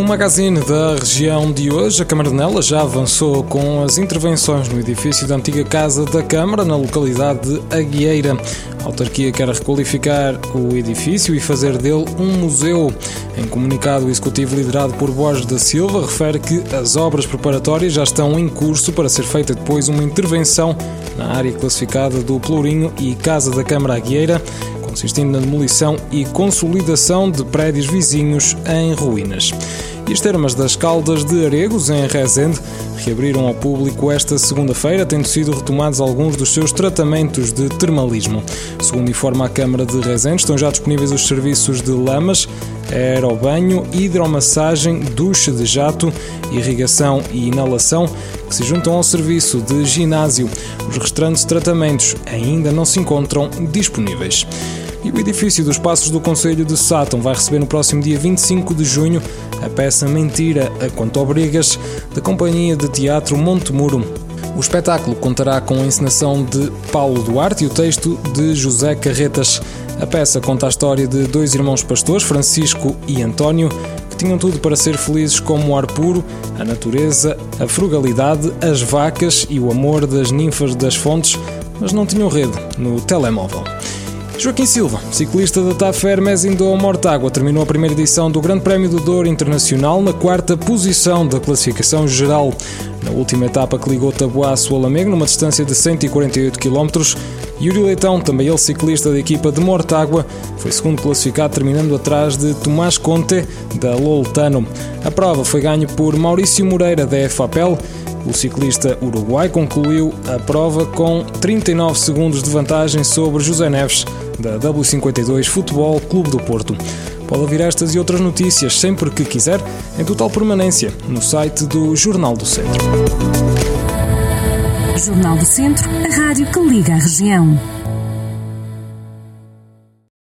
No magazine da região de hoje, a Câmara de Nela já avançou com as intervenções no edifício da antiga Casa da Câmara, na localidade de Aguieira. A autarquia quer requalificar o edifício e fazer dele um museu. Em comunicado, o executivo liderado por Borges da Silva refere que as obras preparatórias já estão em curso para ser feita depois uma intervenção na área classificada do Pelourinho e Casa da Câmara Aguieira, consistindo na demolição e consolidação de prédios vizinhos em ruínas. E as termas das Caldas de Aregos, em Rezende, reabriram ao público esta segunda-feira, tendo sido retomados alguns dos seus tratamentos de termalismo. Segundo informa a Câmara de Rezende, estão já disponíveis os serviços de lamas, aerobanho, hidromassagem, duche de jato, irrigação e inalação, que se juntam ao serviço de ginásio. Os restantes tratamentos ainda não se encontram disponíveis. E o edifício dos Passos do Conselho de Sátão vai receber no próximo dia 25 de junho a peça Mentira a Quanto Obrigas, da Companhia de Teatro Montemuro. O espetáculo contará com a encenação de Paulo Duarte e o texto de José Carretas. A peça conta a história de dois irmãos pastores, Francisco e António, que tinham tudo para ser felizes como o ar puro, a natureza, a frugalidade, as vacas e o amor das ninfas das fontes, mas não tinham rede no telemóvel. Joaquim Silva, ciclista da TAF Hermes Indoa Mortágua, terminou a primeira edição do Grande Prémio do Douro Internacional na quarta posição da classificação geral. Na última etapa que ligou Taboaço a Lamego, numa distância de 148 km, Yuri Leitão, também ele ciclista da equipa de Mortágua, foi segundo classificado, terminando atrás de Tomás Conte, da Loltano. A prova foi ganha por Maurício Moreira, da FAPEL, o ciclista uruguai concluiu a prova com 39 segundos de vantagem sobre José Neves, da W52 Futebol Clube do Porto. Pode ouvir estas e outras notícias sempre que quiser, em total permanência, no site do Jornal do Centro. Jornal do Centro, a rádio que liga a região.